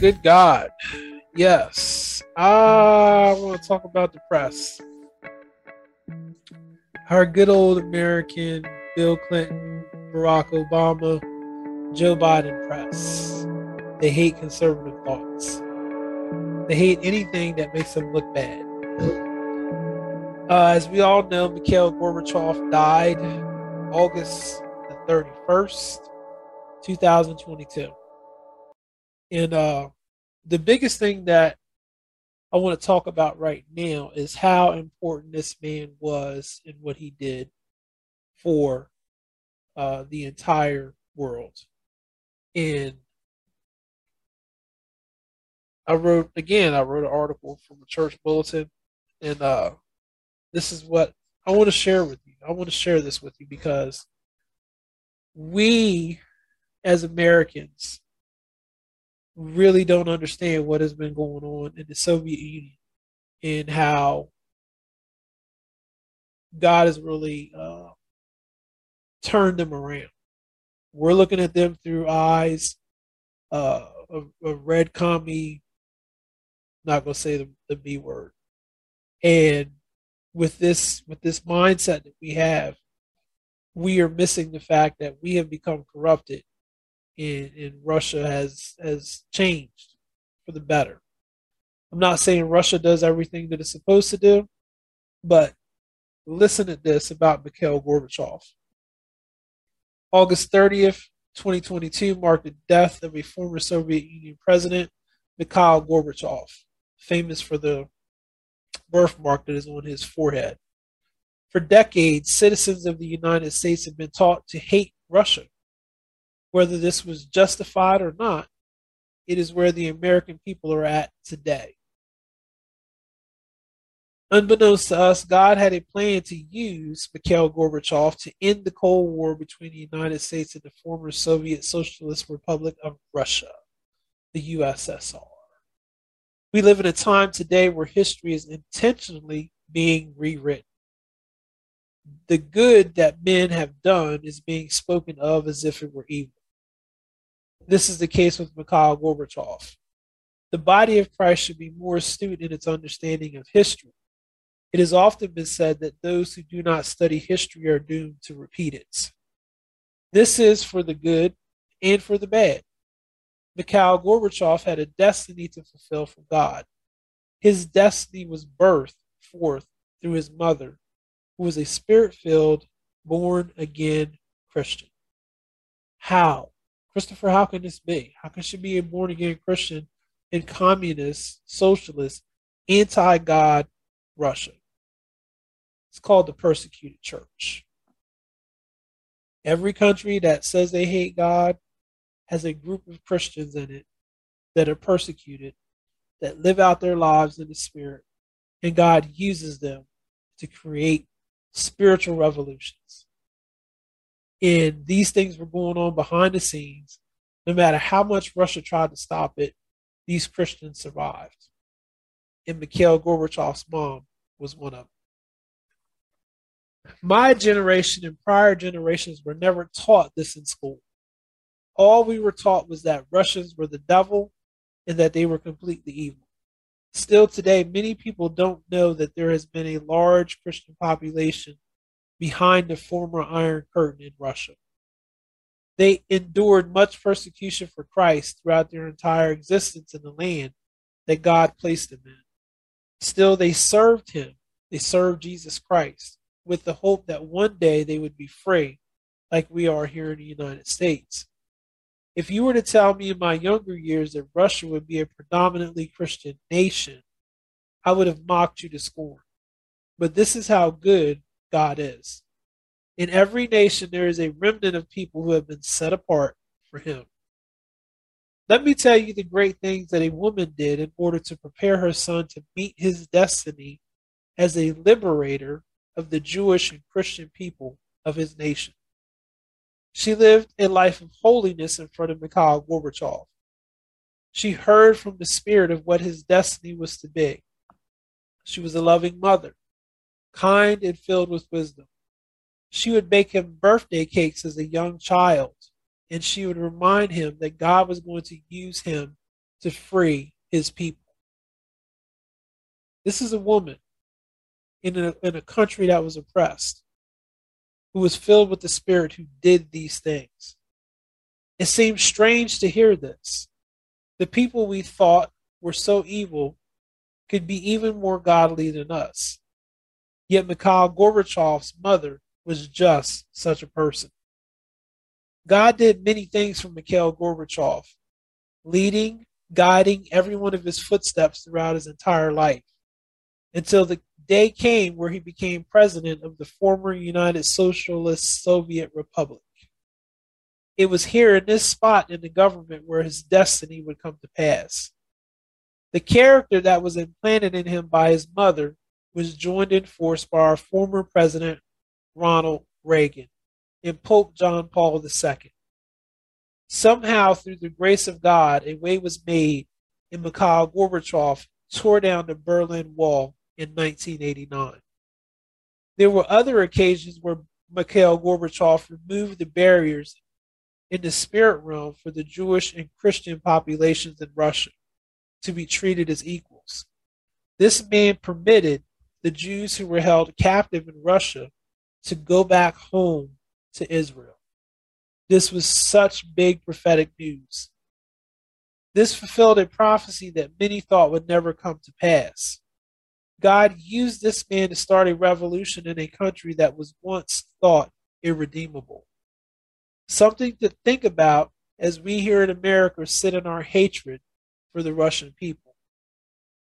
good God. Yes. I want to talk about the press. Our good old American Bill Clinton, Barack Obama, Joe Biden press. They hate conservative thoughts. They hate anything that makes them look bad. Uh, as we all know, Mikhail Gorbachev died August the 31st, 2022. And uh, the biggest thing that I want to talk about right now is how important this man was and what he did for uh, the entire world. And I wrote again. I wrote an article from the church bulletin, and uh, this is what I want to share with you. I want to share this with you because we, as Americans, really don't understand what has been going on in the Soviet Union and how God has really uh, turned them around. We're looking at them through eyes uh, of, of red commie, not gonna say the, the B word, and with this with this mindset that we have, we are missing the fact that we have become corrupted and, and Russia has has changed for the better. I'm not saying Russia does everything that it's supposed to do, but listen to this about Mikhail Gorbachev. August 30th, 2022 marked the death of a former Soviet Union president, Mikhail Gorbachev, famous for the birthmark that is on his forehead. For decades, citizens of the United States have been taught to hate Russia. Whether this was justified or not, it is where the American people are at today. Unbeknownst to us, God had a plan to use Mikhail Gorbachev to end the Cold War between the United States and the former Soviet Socialist Republic of Russia, the USSR. We live in a time today where history is intentionally being rewritten. The good that men have done is being spoken of as if it were evil. This is the case with Mikhail Gorbachev. The body of Christ should be more astute in its understanding of history. It has often been said that those who do not study history are doomed to repeat it. This is for the good and for the bad. Mikhail Gorbachev had a destiny to fulfill for God. His destiny was birthed forth through his mother, who was a spirit filled, born again Christian. How? Christopher, how can this be? How can she be a born again Christian in communist, socialist, anti God Russia? It's called the persecuted church. Every country that says they hate God has a group of Christians in it that are persecuted, that live out their lives in the Spirit, and God uses them to create spiritual revolutions. And these things were going on behind the scenes. No matter how much Russia tried to stop it, these Christians survived. And Mikhail Gorbachev's mom was one of them. My generation and prior generations were never taught this in school. All we were taught was that Russians were the devil and that they were completely evil. Still today, many people don't know that there has been a large Christian population behind the former Iron Curtain in Russia. They endured much persecution for Christ throughout their entire existence in the land that God placed them in. Still, they served Him. They served Jesus Christ with the hope that one day they would be free, like we are here in the United States. If you were to tell me in my younger years that Russia would be a predominantly Christian nation, I would have mocked you to scorn. But this is how good God is. In every nation, there is a remnant of people who have been set apart for Him. Let me tell you the great things that a woman did in order to prepare her son to meet his destiny as a liberator of the Jewish and Christian people of his nation. She lived a life of holiness in front of Mikhail Gorbachev. She heard from the Spirit of what his destiny was to be. She was a loving mother, kind and filled with wisdom. She would bake him birthday cakes as a young child, and she would remind him that God was going to use him to free his people. This is a woman in a, in a country that was oppressed, who was filled with the Spirit, who did these things. It seems strange to hear this. The people we thought were so evil could be even more godly than us. Yet Mikhail Gorbachev's mother was just such a person. God did many things for Mikhail Gorbachev, leading, guiding every one of his footsteps throughout his entire life until the day came where he became president of the former United Socialist Soviet Republic. It was here in this spot in the government where his destiny would come to pass. The character that was implanted in him by his mother was joined in force by our former president, Ronald Reagan, and Pope John Paul II. Somehow, through the grace of God, a way was made, and Mikhail Gorbachev tore down the Berlin Wall in 1989. There were other occasions where Mikhail Gorbachev removed the barriers in the spirit realm for the Jewish and Christian populations in Russia to be treated as equals. This man permitted the Jews who were held captive in Russia to go back home to Israel. This was such big prophetic news. This fulfilled a prophecy that many thought would never come to pass. God used this man to start a revolution in a country that was once thought irredeemable. Something to think about as we here in America sit in our hatred for the Russian people.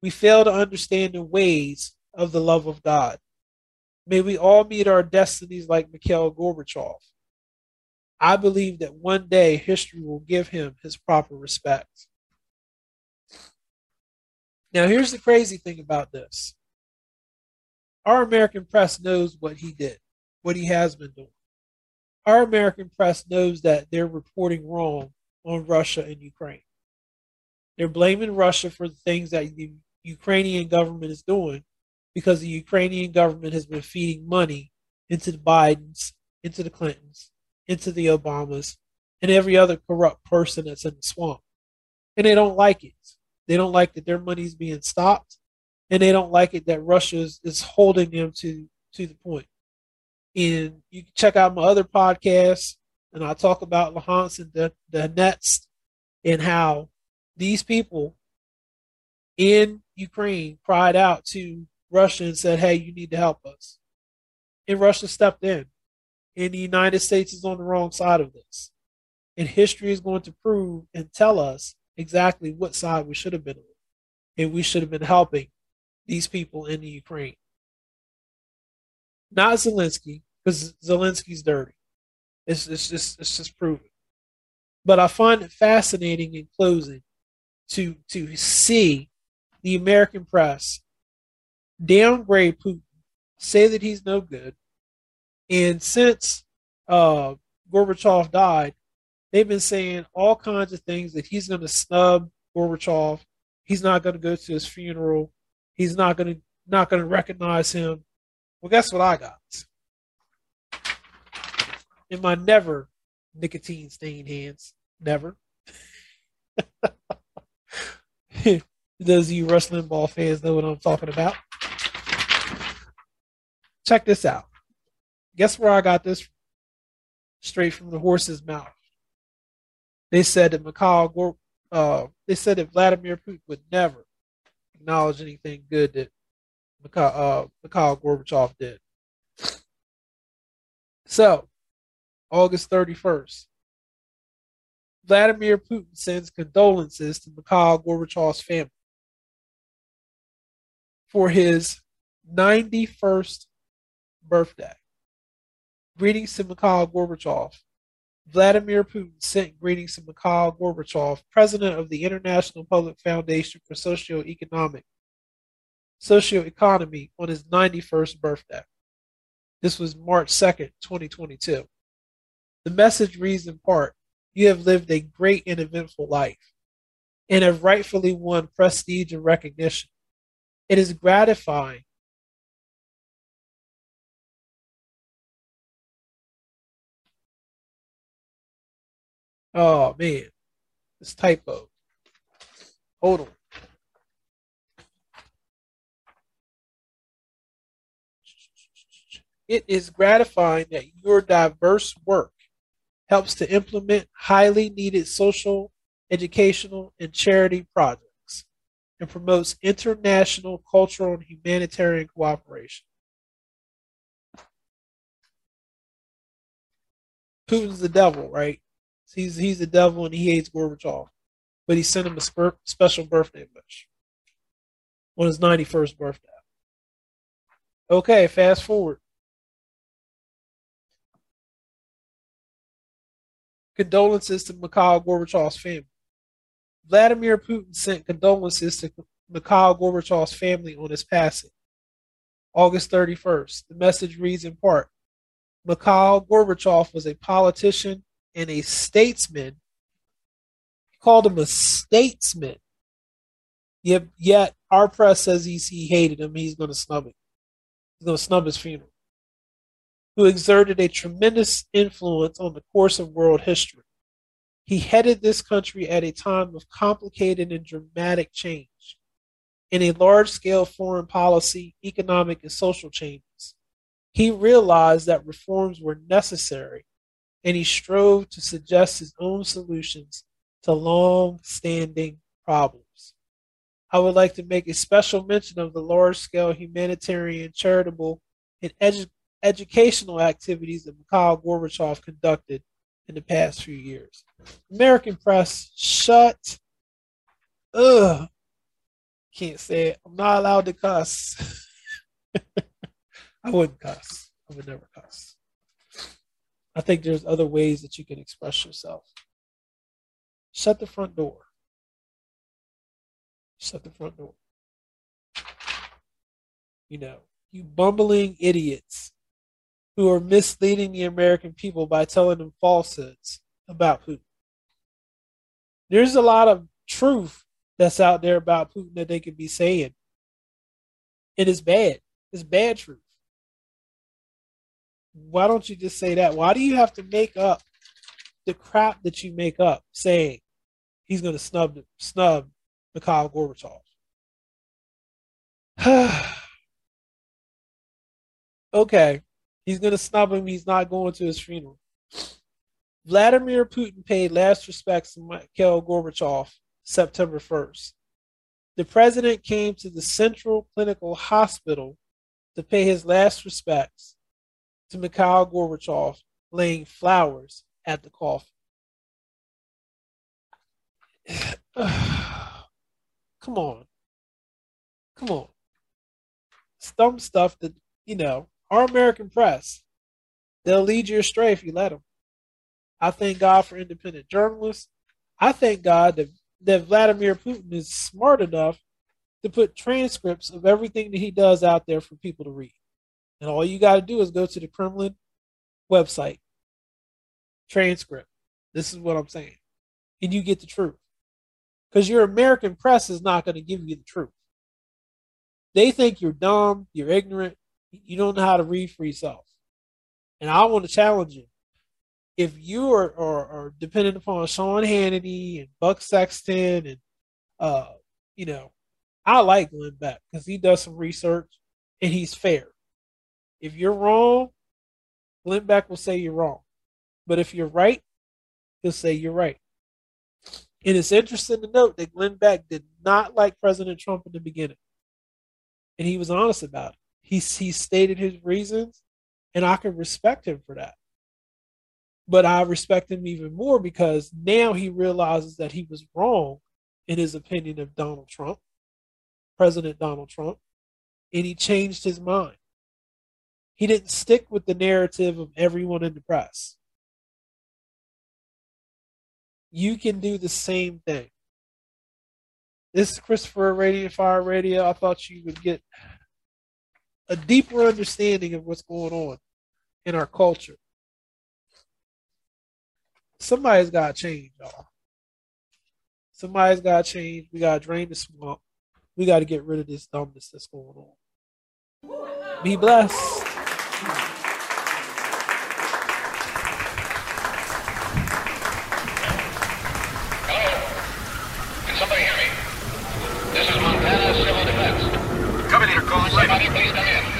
We fail to understand the ways of the love of God. May we all meet our destinies like Mikhail Gorbachev. I believe that one day history will give him his proper respect. Now, here's the crazy thing about this our American press knows what he did, what he has been doing. Our American press knows that they're reporting wrong on Russia and Ukraine. They're blaming Russia for the things that the Ukrainian government is doing because the Ukrainian government has been feeding money into the Bidens, into the Clintons, into the Obamas, and every other corrupt person that's in the swamp. And they don't like it. They don't like that their money's being stopped and they don't like it that Russia is, is holding them to to the point. And you can check out my other podcasts, and I talk about Luhansk and the, Donetsk and how these people in Ukraine cried out to Russia and said, "Hey, you need to help us." And Russia stepped in, and the United States is on the wrong side of this. And history is going to prove and tell us exactly what side we should have been on, and we should have been helping these people in the Ukraine. Not Zelensky, because Zelensky's dirty. It's, it's just it's just proven. But I find it fascinating in closing to to see the American press downgrade Putin, say that he's no good, and since uh, Gorbachev died, they've been saying all kinds of things that he's going to snub Gorbachev. He's not going to go to his funeral he's not gonna not gonna recognize him. Well, guess what I got? In my never nicotine stained hands. Never. Those of you wrestling ball fans know what I'm talking about. Check this out. Guess where I got this straight from the horse's mouth. They said that Mikhail, uh, they said that Vladimir Putin would never acknowledge anything good that Mikhail, uh, Mikhail Gorbachev did. So, August 31st, Vladimir Putin sends condolences to Mikhail Gorbachev's family for his 91st birthday. Greetings to Mikhail Gorbachev. Vladimir Putin sent greetings to Mikhail Gorbachev, president of the International Public Foundation for Socio-Economic Socioeconomy, on his 91st birthday. This was March 2nd, 2022. The message reads in part You have lived a great and eventful life and have rightfully won prestige and recognition. It is gratifying Oh man, this typo. Hold on. It is gratifying that your diverse work helps to implement highly needed social, educational, and charity projects and promotes international, cultural, and humanitarian cooperation. Putin's the devil, right? He's he's the devil and he hates Gorbachev, but he sent him a sp- special birthday wish on his 91st birthday. Okay, fast forward. Condolences to Mikhail Gorbachev's family. Vladimir Putin sent condolences to Mikhail Gorbachev's family on his passing. August 31st. The message reads in part Mikhail Gorbachev was a politician and a statesman. He called him a statesman. Yet, yet our press says he's, he hated him. He's going to snub it. He's going to snub his funeral. Who exerted a tremendous influence on the course of world history. He headed this country at a time of complicated and dramatic change in a large scale foreign policy, economic, and social changes. He realized that reforms were necessary and he strove to suggest his own solutions to long standing problems. I would like to make a special mention of the large scale humanitarian, charitable, and edu- educational activities that Mikhail Gorbachev conducted in the past few years. American press, shut. Ugh. Can't say it. I'm not allowed to cuss. I wouldn't cuss. I would never cuss. I think there's other ways that you can express yourself. Shut the front door. Shut the front door. You know, you bumbling idiots who are misleading the American people by telling them falsehoods about Putin. There's a lot of truth that's out there about Putin that they could be saying. It is bad. It's bad truth why don't you just say that? Why do you have to make up the crap that you make up saying he's going to snub snub Mikhail Gorbachev? okay, he's going to snub him. He's not going to his funeral. Vladimir Putin paid last respects to Mikhail Gorbachev September 1st. The president came to the Central Clinical Hospital to pay his last respects to Mikhail Gorbachev laying flowers at the coffin. Come on. Come on. Some stuff that, you know, our American press, they'll lead you astray if you let them. I thank God for independent journalists. I thank God that, that Vladimir Putin is smart enough to put transcripts of everything that he does out there for people to read. And all you got to do is go to the Kremlin website, transcript. This is what I'm saying. And you get the truth. Because your American press is not going to give you the truth. They think you're dumb, you're ignorant, you don't know how to read for yourself. And I want to challenge you. If you are, are, are dependent upon Sean Hannity and Buck Sexton and, uh, you know, I like Glenn Beck because he does some research and he's fair. If you're wrong, Glenn Beck will say you're wrong. But if you're right, he'll say you're right. And it's interesting to note that Glenn Beck did not like President Trump in the beginning. And he was honest about it. He, he stated his reasons, and I can respect him for that. But I respect him even more because now he realizes that he was wrong in his opinion of Donald Trump, President Donald Trump, and he changed his mind. He didn't stick with the narrative of everyone in the press. You can do the same thing. This is Christopher Radiant Fire Radio. I thought you would get a deeper understanding of what's going on in our culture. Somebody's got to change, y'all. Somebody's got to change. We got to drain the swamp. We got to get rid of this dumbness that's going on. Be blessed. Hello? Can somebody hear me?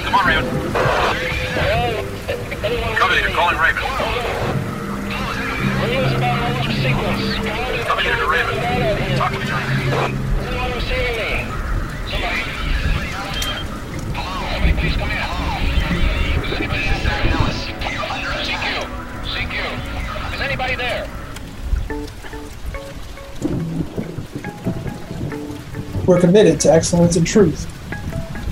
Come on, Raven. Cover here, calling Raven. Cover here to Raven. Talk to me. Somebody please come in. Is you're under CQ. CQ. Is anybody there? We're committed to excellence and truth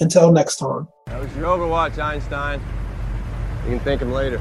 Until next time. That was your Overwatch, Einstein. You can thank him later.